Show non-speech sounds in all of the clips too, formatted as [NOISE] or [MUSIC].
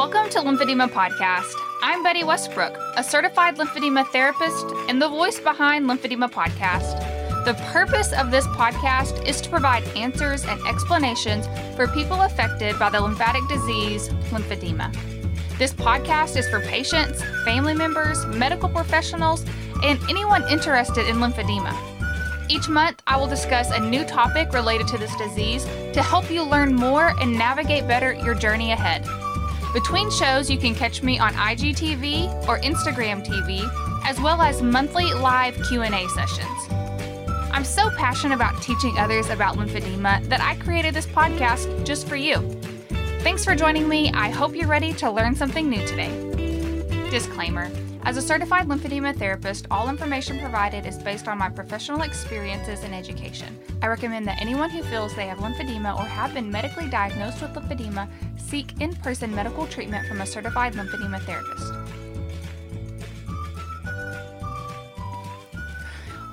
Welcome to Lymphedema Podcast. I'm Betty Westbrook, a certified lymphedema therapist and the voice behind Lymphedema Podcast. The purpose of this podcast is to provide answers and explanations for people affected by the lymphatic disease, lymphedema. This podcast is for patients, family members, medical professionals, and anyone interested in lymphedema. Each month, I will discuss a new topic related to this disease to help you learn more and navigate better your journey ahead. Between shows, you can catch me on IGTV or Instagram TV, as well as monthly live Q&A sessions. I'm so passionate about teaching others about lymphedema that I created this podcast just for you. Thanks for joining me. I hope you're ready to learn something new today. Disclaimer as a certified lymphedema therapist, all information provided is based on my professional experiences and education. I recommend that anyone who feels they have lymphedema or have been medically diagnosed with lymphedema seek in person medical treatment from a certified lymphedema therapist.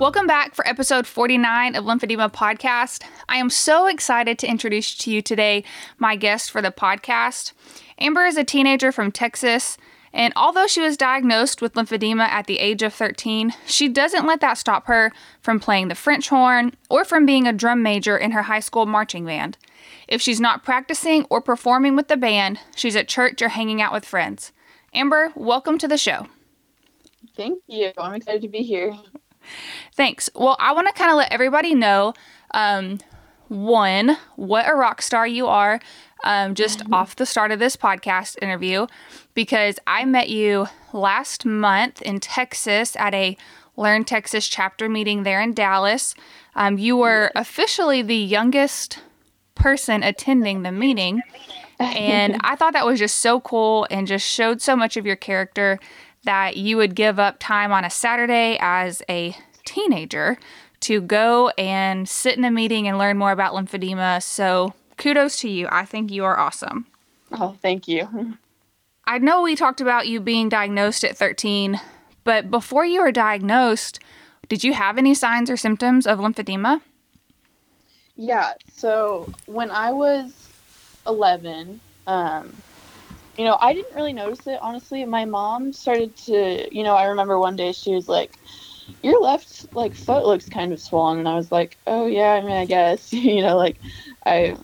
Welcome back for episode 49 of Lymphedema Podcast. I am so excited to introduce to you today my guest for the podcast. Amber is a teenager from Texas. And although she was diagnosed with lymphedema at the age of 13, she doesn't let that stop her from playing the French horn or from being a drum major in her high school marching band. If she's not practicing or performing with the band, she's at church or hanging out with friends. Amber, welcome to the show. Thank you. I'm excited to be here. Thanks. Well, I want to kind of let everybody know um, one, what a rock star you are, um, just off the start of this podcast interview because I met you last month in Texas at a Learn Texas chapter meeting there in Dallas. Um, you were officially the youngest person attending the meeting. And [LAUGHS] I thought that was just so cool and just showed so much of your character that you would give up time on a Saturday as a teenager to go and sit in a meeting and learn more about lymphedema. So kudos to you. I think you are awesome. Oh, thank you. [LAUGHS] I know we talked about you being diagnosed at 13, but before you were diagnosed, did you have any signs or symptoms of lymphedema? Yeah, so when I was 11, um, you know, I didn't really notice it, honestly. My mom started to, you know, I remember one day she was like, your left like foot looks kind of swollen and i was like oh yeah i mean i guess [LAUGHS] you know like i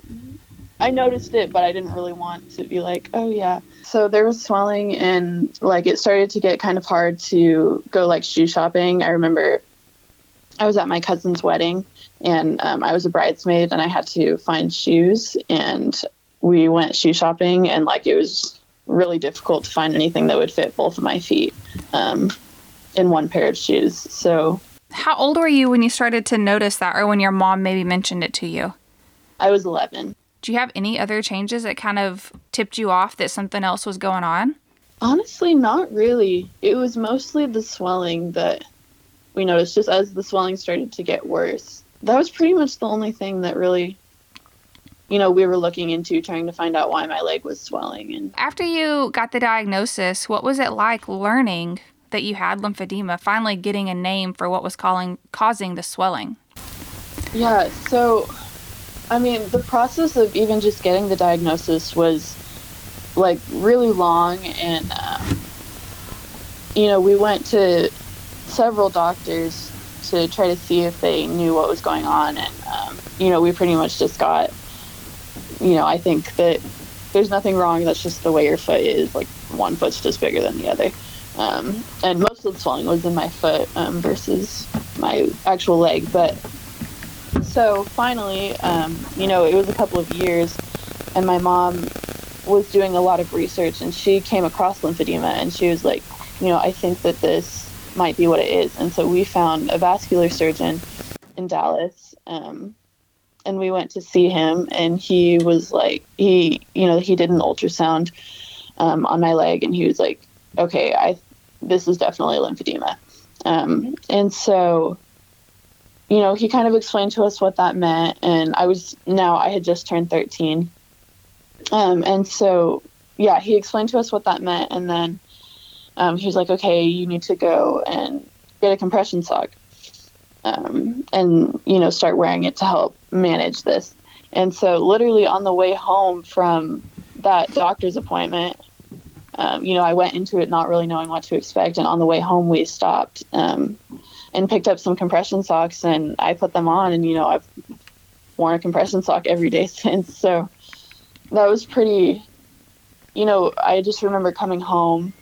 i noticed it but i didn't really want to be like oh yeah so there was swelling and like it started to get kind of hard to go like shoe shopping. I remember I was at my cousin's wedding and um, I was a bridesmaid and I had to find shoes and we went shoe shopping and like it was really difficult to find anything that would fit both of my feet um, in one pair of shoes. So how old were you when you started to notice that or when your mom maybe mentioned it to you? I was 11. Do you have any other changes that kind of tipped you off that something else was going on? Honestly, not really. It was mostly the swelling that we noticed just as the swelling started to get worse. That was pretty much the only thing that really you know, we were looking into trying to find out why my leg was swelling and After you got the diagnosis, what was it like learning that you had lymphedema, finally getting a name for what was calling causing the swelling? Yeah, so I mean, the process of even just getting the diagnosis was like really long, and um, you know, we went to several doctors to try to see if they knew what was going on, and um, you know, we pretty much just got, you know, I think that there's nothing wrong. That's just the way your foot is. Like one foot's just bigger than the other. Um, and most of the swelling was in my foot um, versus my actual leg. But so finally, um, you know, it was a couple of years, and my mom was doing a lot of research, and she came across lymphedema, and she was like, you know, I think that this might be what it is. And so we found a vascular surgeon in Dallas, um, and we went to see him, and he was like, he, you know, he did an ultrasound um, on my leg, and he was like, okay, I, this is definitely lymphedema. Um, and so you know, he kind of explained to us what that meant. And I was now, I had just turned 13. Um, and so, yeah, he explained to us what that meant. And then um, he was like, okay, you need to go and get a compression sock um, and, you know, start wearing it to help manage this. And so, literally on the way home from that doctor's appointment, um, you know, I went into it not really knowing what to expect. And on the way home, we stopped um, and picked up some compression socks and I put them on. And, you know, I've worn a compression sock every day [LAUGHS] since. So that was pretty, you know, I just remember coming home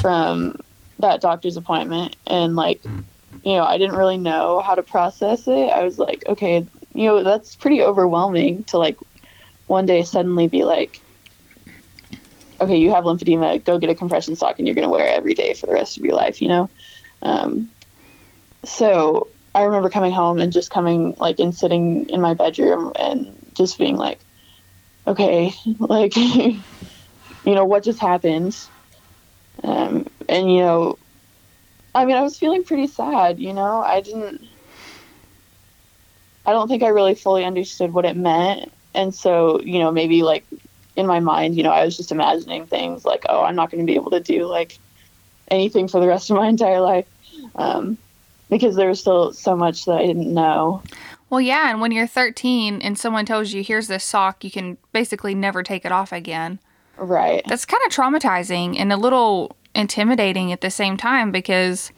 from that doctor's appointment and like, you know, I didn't really know how to process it. I was like, okay, you know, that's pretty overwhelming to like one day suddenly be like, okay, you have lymphedema, go get a compression sock and you're going to wear it every day for the rest of your life, you know? Um, so I remember coming home and just coming like and sitting in my bedroom and just being like, okay, [LAUGHS] like, [LAUGHS] you know, what just happened? Um, and, you know, I mean, I was feeling pretty sad, you know, I didn't, I don't think I really fully understood what it meant. And so, you know, maybe like in my mind, you know, I was just imagining things like, oh, I'm not going to be able to do like anything for the rest of my [LAUGHS] entire life. Um, because there was still so much that I didn't know. Well, yeah, and when you're 13 and someone tells you, here's this sock, you can basically never take it off again. Right. That's kind of traumatizing and a little intimidating at the same time because,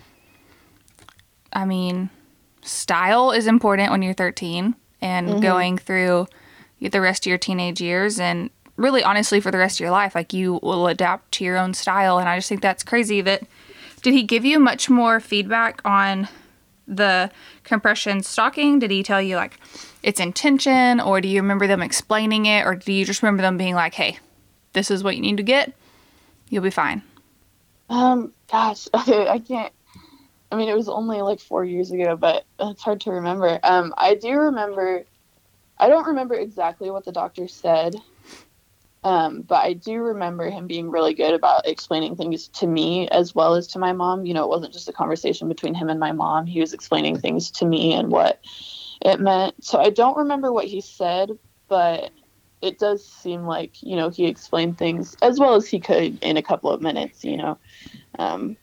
I mean, style is important when you're 13 and mm-hmm. going through the rest of your teenage years and really honestly for the rest of your life like you will adapt to your own style and i just think that's crazy that did he give you much more feedback on the compression stocking? Did he tell you like its intention or do you remember them explaining it or do you just remember them being like hey this is what you need to get. You'll be fine um gosh [LAUGHS] i can't i mean it was only like four years ago but it's hard to remember. Um i do remember I don't remember exactly what the doctor said, um, but I do remember him being really good about explaining things to me as well as to my mom. You know, it wasn't just a conversation between him and my mom. He was explaining things to me and what it meant. So I don't remember what he said, but it does seem like, you know, he explained things as well as he could in a couple of minutes, you know, um,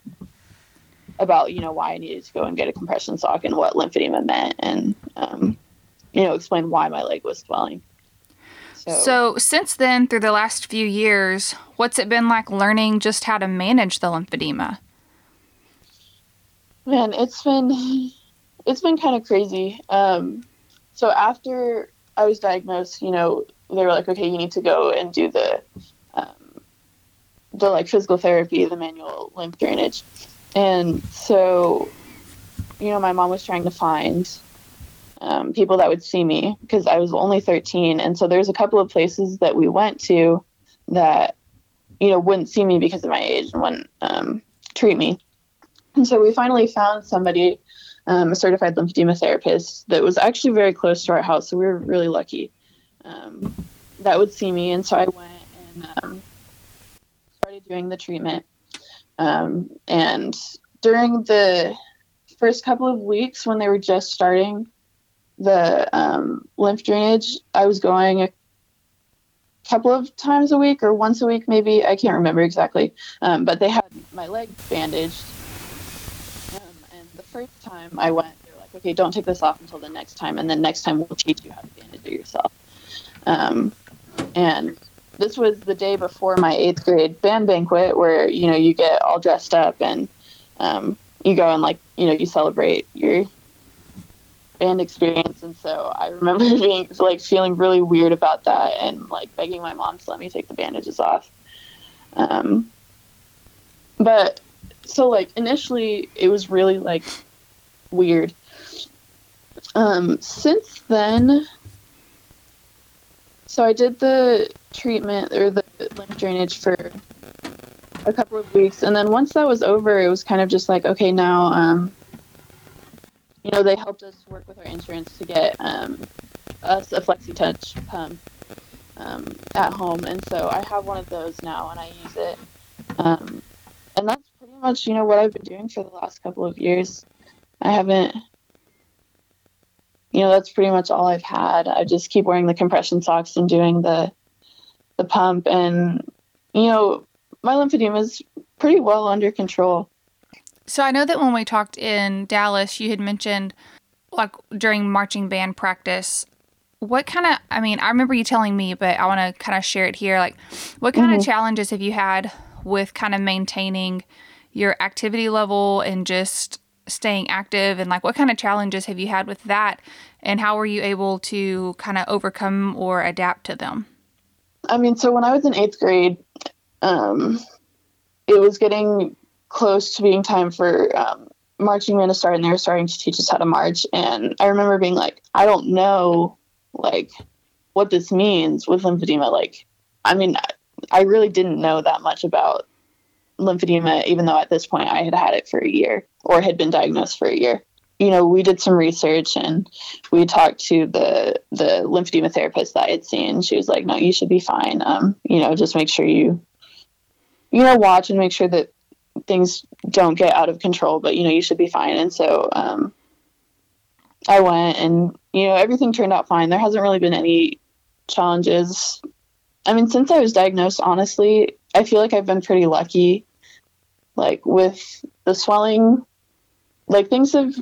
about, you know, why I needed to go and get a compression sock and what lymphedema meant. And, um, you know, explain why my leg was swelling. So, so, since then, through the last few years, what's it been like learning just how to manage the lymphedema? Man, it's been it's been kind of crazy. Um, so after I was diagnosed, you know, they were like, okay, you need to go and do the um, the like physical therapy, the manual lymph drainage, and so you know, my mom was trying to find um, people that would see me because I was only 13. And so there's a couple of places that we went to that, you know, wouldn't see me because of my age and wouldn't um, treat me. And so we finally found somebody, um, a certified lymphedema therapist that was actually very close to our house. So we were really lucky um, that would see me. And so I went and um, started doing the treatment. Um, and during the first couple of weeks when they were just starting, the um, lymph drainage, I was going a couple of times a week or once a week, maybe. I can't remember exactly. Um, but they had my leg bandaged. Um, and the first time I went, they were like, okay, don't take this off until the next time. And then next time we'll teach you how to bandage it yourself. Um, and this was the day before my eighth grade band banquet where, you know, you get all dressed up and um, you go and like, you know, you celebrate your band experience and so i remember [LAUGHS] being like feeling really weird about that and like begging my mom to let me take the bandages off. Um, but so like initially it was really like weird. Um, since then so i did the treatment or the lymph drainage for a couple of weeks and then once that was over it was kind of just like okay now um, you know, they helped us work with our insurance to get um, us a Flexitouch pump um, at home, and so I have one of those now, and I use it. Um, and that's pretty much, you know, what I've been doing for the last couple of years. I haven't, you know, that's pretty much all I've had. I just keep wearing the compression socks and doing the the pump, and you know, my lymphedema is pretty well under control. So I know that when we talked in Dallas, you had mentioned like during marching band practice, what kind of, I mean, I remember you telling me, but I want to kind of share it here. Like, what kind mm-hmm. of challenges have you had with kind of maintaining your activity level and just staying active and like what kind of challenges have you had with that and how were you able to kind of overcome or adapt to them i mean so when i was in eighth grade um, it was getting close to being time for um, marching band to start and they were starting to teach us how to march. And i remember being like i don't know like what this means with lymphedema. Like i mean i really didn't know that much about lymphedema even though at this point i had had it for a year or had been diagnosed for a year. You know we did some research and we talked to the the lymphedema therapist that i had seen. She was like no you should be fine. Um, you know just make sure you you know watch and make sure that things don't get out of control, but you know, you should be fine. And so um, I went and, you know, everything turned out fine. There hasn't really been any challenges. I mean, since I was diagnosed, honestly, I feel like I've been pretty lucky. Like with the swelling, like things have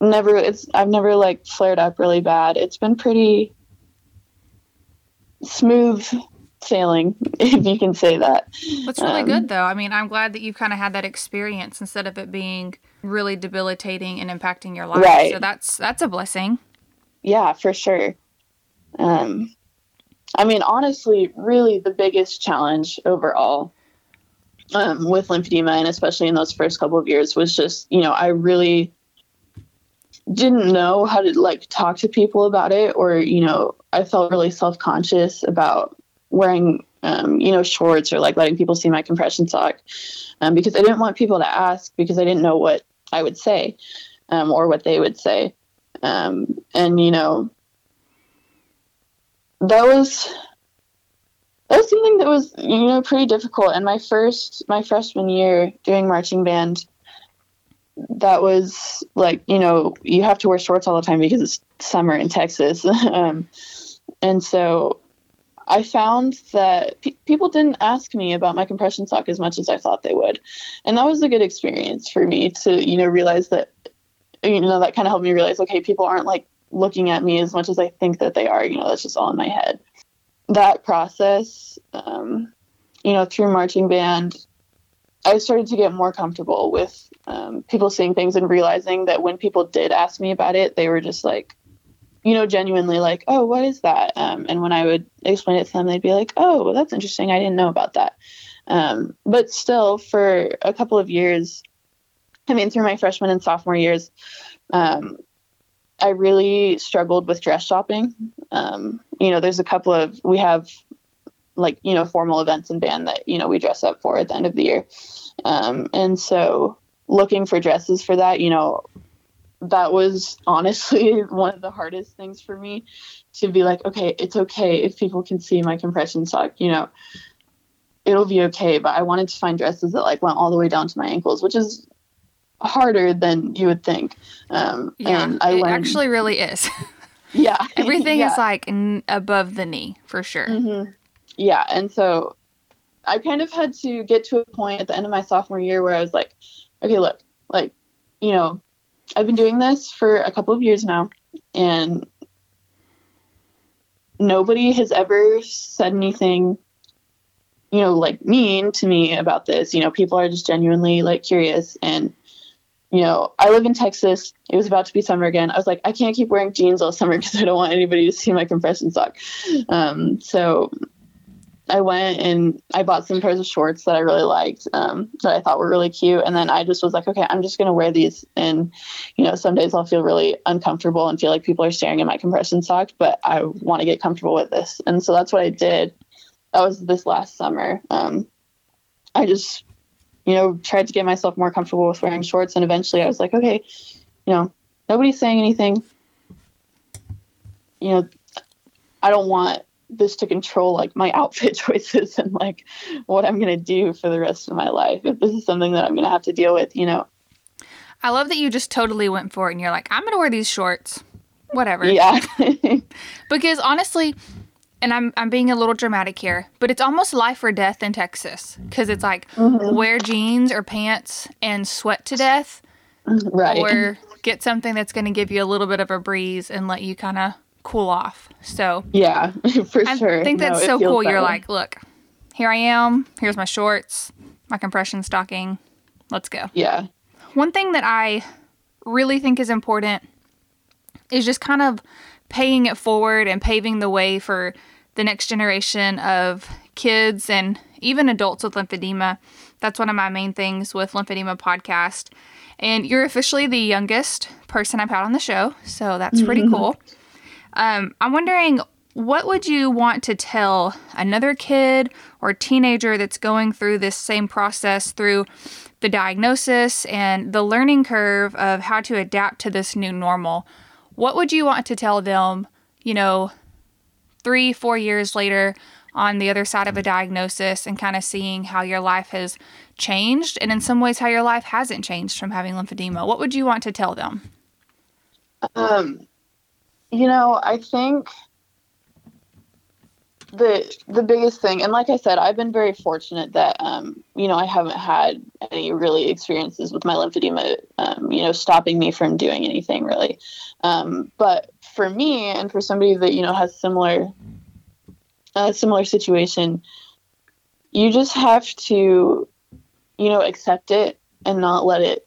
never, it's, I've never like flared up really bad. It's been pretty smooth sailing, [LAUGHS] if you can say that. That's really um, good, though. I mean, I'm glad that you've kind of had that experience instead of it being really debilitating and impacting your life. Right. So that's that's a blessing. Yeah, for sure. Um, I mean, honestly, really the biggest challenge overall um, with lymphedema, and especially in those first couple of years, was just you know I really didn't know how to like talk to people about it, or you know I felt really self conscious about wearing um, you know shorts or like letting people see my compression sock um, because I didn't want people to ask because I didn't know what I would say um, or what they would say. Um, and you know that was that was something that was you know pretty difficult. And my first my freshman year doing marching band that was like you know you have to wear shorts all the time because it's summer in Texas. [LAUGHS] Um, and so I found that pe- people didn't ask me about my compression sock as much as I thought they would. And that was a good experience for me to, you know, realize that, you know, that kind of helped me realize, okay, people aren't like looking at me as much as I think that they are. You know, that's just all in my head. That process, um, you know, through marching band, I started to get more comfortable with um, people seeing things and realizing that when people did ask me about it, they were just like, you know, genuinely like, oh, what is that? Um, and when I would explain it to them, they'd be like, oh, well, that's interesting. I didn't know about that. Um, but still, for a couple of years, I mean, through my freshman and sophomore years, um, I really struggled with dress shopping. Um, you know, there's a couple of, we have like, you know, formal events in band that, you know, we dress up for at the end of the year. Um, and so looking for dresses for that, you know, that was honestly [LAUGHS] one of the hardest things for me to be like, okay, it's okay if people can see my compression sock, you know, it'll be okay. But I wanted to find dresses that like went all the way down to my ankles, which is harder than you would think. Um, yeah, and I it learned, actually really is. [LAUGHS] yeah, [LAUGHS] everything yeah. is like n- above the knee for sure. Mm-hmm. Yeah, and so I kind of had to get to a point at the end of my sophomore year where I was like, okay, look, like, you know, I've been doing this for a couple of years now, and nobody has ever said anything, you know, like mean to me about this. You know, people are just genuinely like curious. And, you know, I live in Texas. It was about to be summer again. I was like, I can't keep wearing jeans all summer [LAUGHS] because I don't want anybody to see my compression sock. Um, so I went and I bought some pairs of shorts that I really liked, um, that I thought were really cute. And then I just was like, okay, I'm just going to wear these. And, you know, some days I'll feel really uncomfortable and feel like people are staring at my compression sock, but I want to get comfortable with this. And so that's what I did. That was this last summer. Um, I just, you know, tried to get myself more comfortable with wearing shorts. And eventually I was like, okay, you know, nobody's saying anything. You know, I don't want this to control like my [LAUGHS] outfit choices and like what I'm going to do for the rest of my life. If this is something that I'm going to have to deal with, you know. I love that you just totally went for it and you're like, I'm going to wear these shorts. Whatever. Yeah. [LAUGHS] [LAUGHS] because honestly, and I'm I'm being a little dramatic here, but it's almost life or death in Texas cuz it's like mm-hmm. wear jeans or pants and sweat to death. Right. Or get something that's going to give you a little bit of a breeze and let you kind of cool off. So yeah, [LAUGHS] for I sure. I think that's no, so cool. You're like, look, here I am. Here's my shorts, my compression stocking. Let's go. Yeah. One thing that I really think is important is just kind of paying it forward and paving the way for the next generation of kids and even adults with lymphedema. That's one of my main things with Lymphedema Podcast. And you're officially the youngest person I've had on the show, so that's pretty mm-hmm. [LAUGHS] cool. Um, I'm wondering, what would you want to tell another kid or teenager that's going through this same process through the diagnosis and the learning curve of how to adapt to this new normal? What would you want to tell them, you know, three, four years later on the other side of a diagnosis and kind of seeing how your life has changed and in some ways how your life hasn't changed from having lymphedema? What would you want to tell them? Um, you know, I think the the biggest thing, and like I said, I've been very fortunate that um, you know I haven't had any really experiences with my lymphedema, um, you know, stopping me from doing anything really. Um, but for me, and for somebody that you know has similar a similar situation, you just have to, you know, accept it and not let it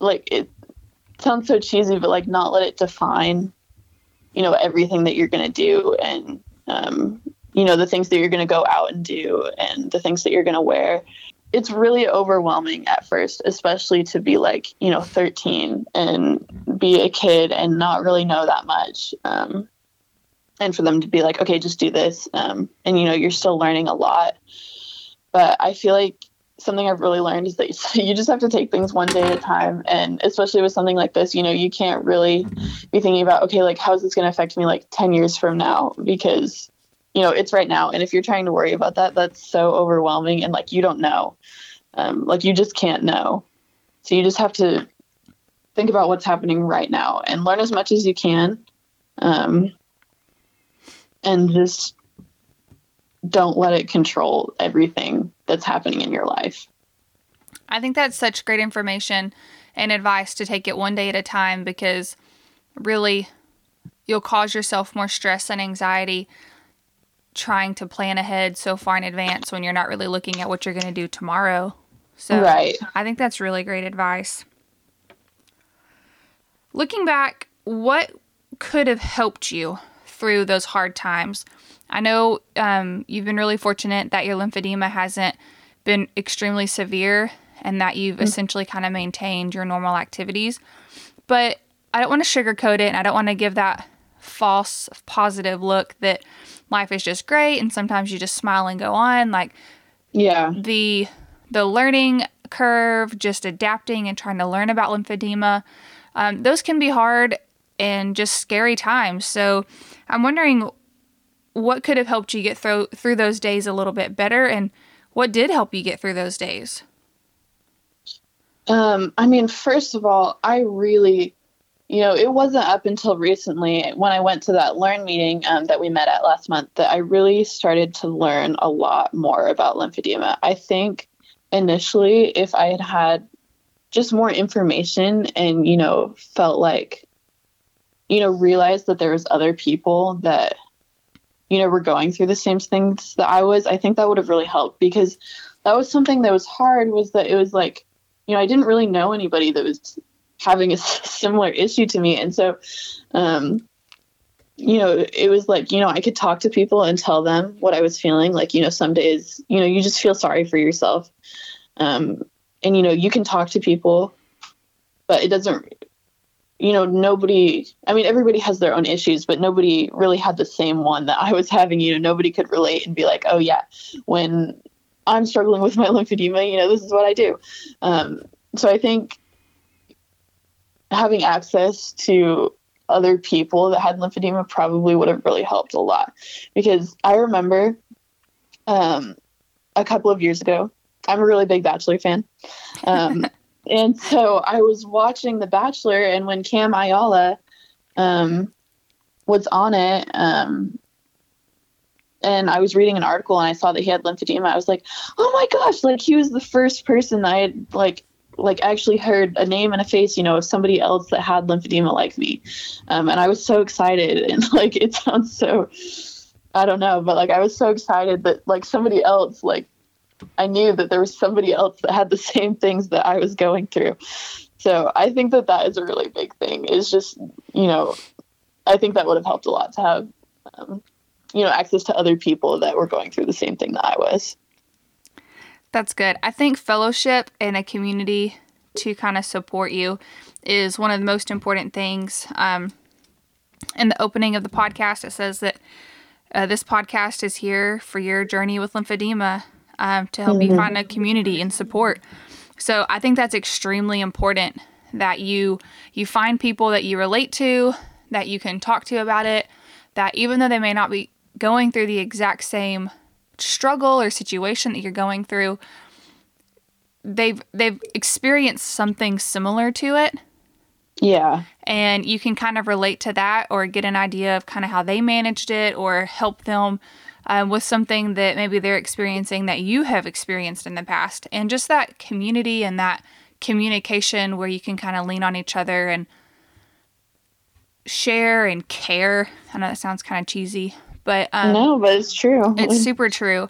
like it sounds so cheesy, but like not let it define, you know, everything that you're gonna do and um, you know, the things that you're gonna go out and do and the things that you're gonna wear. It's really overwhelming at first, especially to be like, you know, 13 and be a kid and not really know that much. Um, and for them to be like, okay, just do this. Um, and you know, you're still learning a lot. But I feel like something I've really learned is that [LAUGHS] you just have to take things one day at a time. And especially with something like this, you know, you can't really be thinking about, okay, like, how's this going to affect me like 10 years from now? Because, you know, it's right now. And if you're trying to worry about that, that's so overwhelming. And like, you don't know. Um, like, you just can't know. So you just have to think about what's happening right now and learn as much as you can. Um, and just don't let it control everything that's happening in your life. I think that's such great information and advice to take it one day at a time because really you'll cause yourself more stress and anxiety trying to plan ahead so far in advance when you're not really looking at what you're going to do tomorrow. So right. I think that's really great advice. Looking back, what could have helped you through those hard times. I know um, you've been really fortunate that your lymphedema hasn't been extremely severe and that you've mm-hmm. essentially kind of maintained your normal activities. But I don't want to sugarcoat it and I don't want to give that false positive look that life is just great and sometimes you just smile and go on like yeah the the learning curve just adapting and trying to learn about lymphedema um, those can be hard and just scary times so I'm wondering what could have helped you get through through those days a little bit better and what did help you get through those days? Um, I mean, first of all, I really, you know, it wasn't up until recently when I went to that learn meeting um, that we met at last month that I really started to learn a lot more about lymphedema. I think initially, if I had had just more information and, you know, felt like you know, realized that there was other people that, you know, were going through the same things that I was, I think that would have really helped because that was something that was hard was that it was like, you know, I didn't really know anybody that was having a [LAUGHS] similar issue to me. And so, um, you know, it was like, you know, I could talk to people and tell them what I was feeling. Like, you know, some days, you know, you just feel sorry for yourself. Um, and, you know, you can talk to people, but it doesn't you know, nobody, I mean, everybody has their own issues, but nobody really had the same one that I was having. You know, nobody could relate and be like, oh, yeah, when I'm struggling with my [LAUGHS] lymphedema, you know, this is what I do. Um, so I think having access to other people that had lymphedema probably would have really helped a lot because I remember um, a couple of years ago, I'm a really big Bachelor fan. Um, [LAUGHS] and so I was watching The Bachelor, and when Cam Ayala um, was on it, um, and I was reading an article and I saw that he had lymphedema, I was like, oh my gosh, like he was the first person I had like like actually heard a name and a face, you know, of somebody else that had lymphedema like me. Um, and I was so excited [LAUGHS] and like it sounds so I don't know, but like I was so excited that like somebody else like I knew that there was somebody else that had the same things that I was going through. So I think that that is a really big thing. Is just you know, I think that would have helped a lot to have um, you know access to other people that were going through the same thing that I was. That's good. I think fellowship and a community to kind of support you is one of the most important things. Um, in the opening of the podcast, it says that uh, this podcast is here for your journey with lymphedema um, to help mm-hmm. you find a community and support. So I think that's extremely important that you you find people that you relate to, that you can talk to about it, that even though they may not be going through the exact same struggle or situation that you're going through, they've they've experienced something similar to it. Yeah. And you can kind of relate to that or get an idea of kind of how they managed it or help them um, with something that maybe they're experiencing that you have experienced in the past. And just that community and that communication where you can kind of lean on each other and share and care. I know that sounds kind of cheesy, but um, no, but it's true. It's [LAUGHS] super true.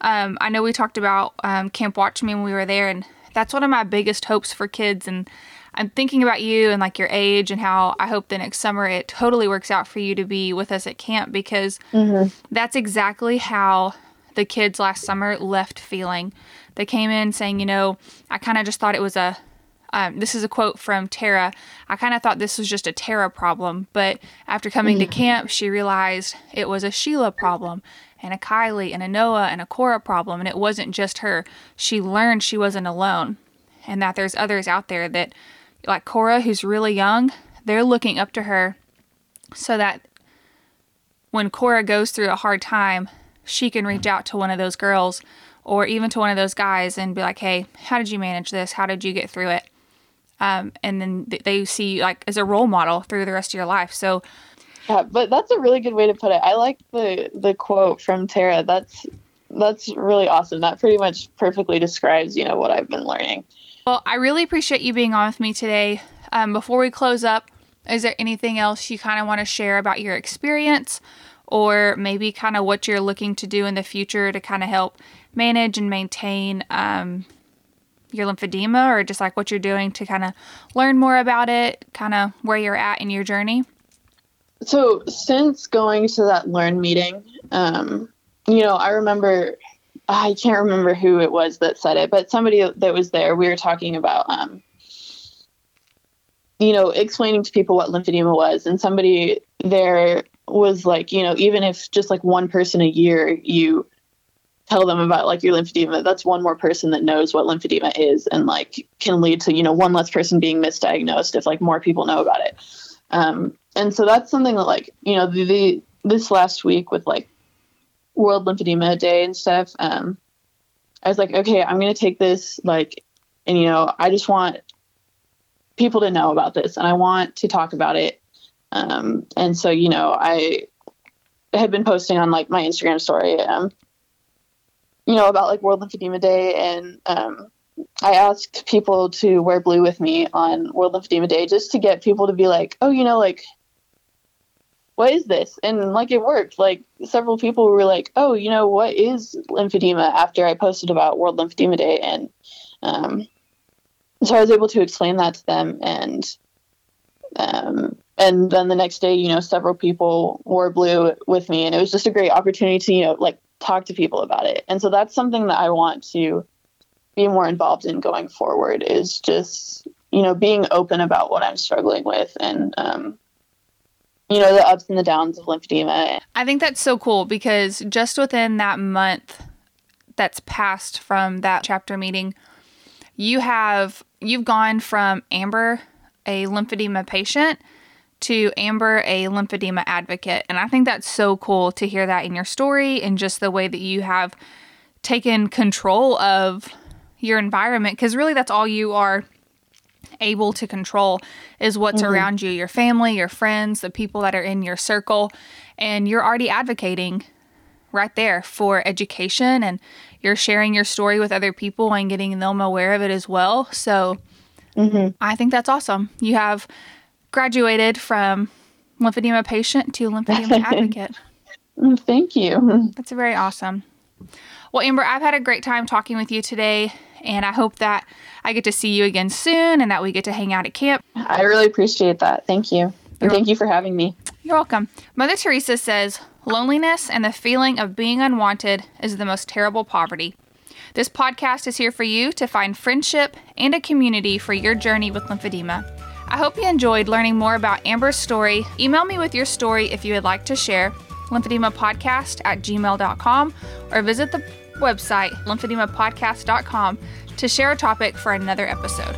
Um, I know we talked about um, Camp Watch Me when we were there, and that's one of my biggest hopes for kids. And I'm thinking about you and like your age and how I hope the next summer it totally works out for you to be with us at camp because mm-hmm. that's exactly how the kids last summer left feeling. They came in saying, you know, I kind of just thought it was a um, this is a quote from Tara. I kind of thought this was just a Tara problem, but after coming to mm-hmm. camp, she realized it was a Sheila problem, and a Kylie, and a Noah, and a Cora problem, and it wasn't just her. She learned she wasn't alone, and that there's others out there that like Cora, who's really young, they're looking up to her so that when Cora goes through a hard time, she can reach out to one of those girls or even to one of those guys and be like, hey, how did you manage this? How did you get through it? Um, and then they see you like as a role model through the rest of your life. So, yeah, but that's a really good way to put it. I like the the quote from Tara. That's that's really awesome. That pretty much perfectly describes you know what I've been learning. Well, I really appreciate you being on with me today. Um, before we close up, is there anything else you kind of want to share about your experience or maybe kind of what you're looking to do in the future to kind of help manage and maintain um, your lymphedema or just like what you're doing to kind of learn more about it, kind of where you're at in your journey? So, since going to that learn meeting, um, you know, I remember I can't remember who it was that said it, but somebody that was there, we were talking about, um, you know, explaining to people what lymphedema was. And somebody there was like, you know, even if just like one person a year you tell them about like your lymphedema, that's one more person that knows what lymphedema is and like can lead to, you know, one less person being misdiagnosed if like more people know about it. Um, and so that's something that like, you know, the, the this last week with like World Lymphedema Day and stuff, um, I was like, okay, I'm gonna take this like, and you know, I just want people to know about this, and I want to talk about it. Um, and so, you know, I had been posting on like my Instagram story, um, you know, about like World Lymphedema Day, and um, I asked people to wear blue with me on World Lymphedema Day just to get people to be like, oh, you know, like what is this? And like it worked. Like several people were like, oh, you know, what is lymphedema after I posted about World Lymphedema Day. And um, so I was able to explain that to them. And um, and then the next day, you know, several people wore blue with me. And it was just a great opportunity to, you know, like talk to people about it. And so that's something that I want to be more involved in going forward is just, you know, being open about what I'm struggling with and, um, you know, the ups and the downs of lymphedema. I think that's so cool because just within that month that's passed from that chapter meeting, you have you've gone from Amber, a lymphedema patient, to Amber, a lymphedema advocate. And I think that's so cool to hear that in your story and just the way that you have taken control of your environment because really that's all you are able to control is what's mm-hmm. around you your family, your friends, the people that are in your circle. And you're already advocating right there for education and you're sharing your story with other people and getting them aware of it as well. So mm-hmm. I think that's awesome. You have graduated from lymphedema patient to lymphedema [LAUGHS] advocate. Mm, Thank you. That's very awesome. Well, Amber, I've had a great time talking with you today, and I hope that I get to see you again soon and that we get to hang out at camp. I really appreciate that. Thank you. And thank you for having me. You're welcome. Mother Teresa says, Loneliness and the feeling of being unwanted is the most terrible poverty. This podcast is here for you to find friendship and a community for your journey with lymphedema. I hope you enjoyed learning more about Amber's story. Email me with your story if you would like to share, lymphedemapodcast at gmail.com, or visit the website lymphedemapodcast.com to share a topic for another episode.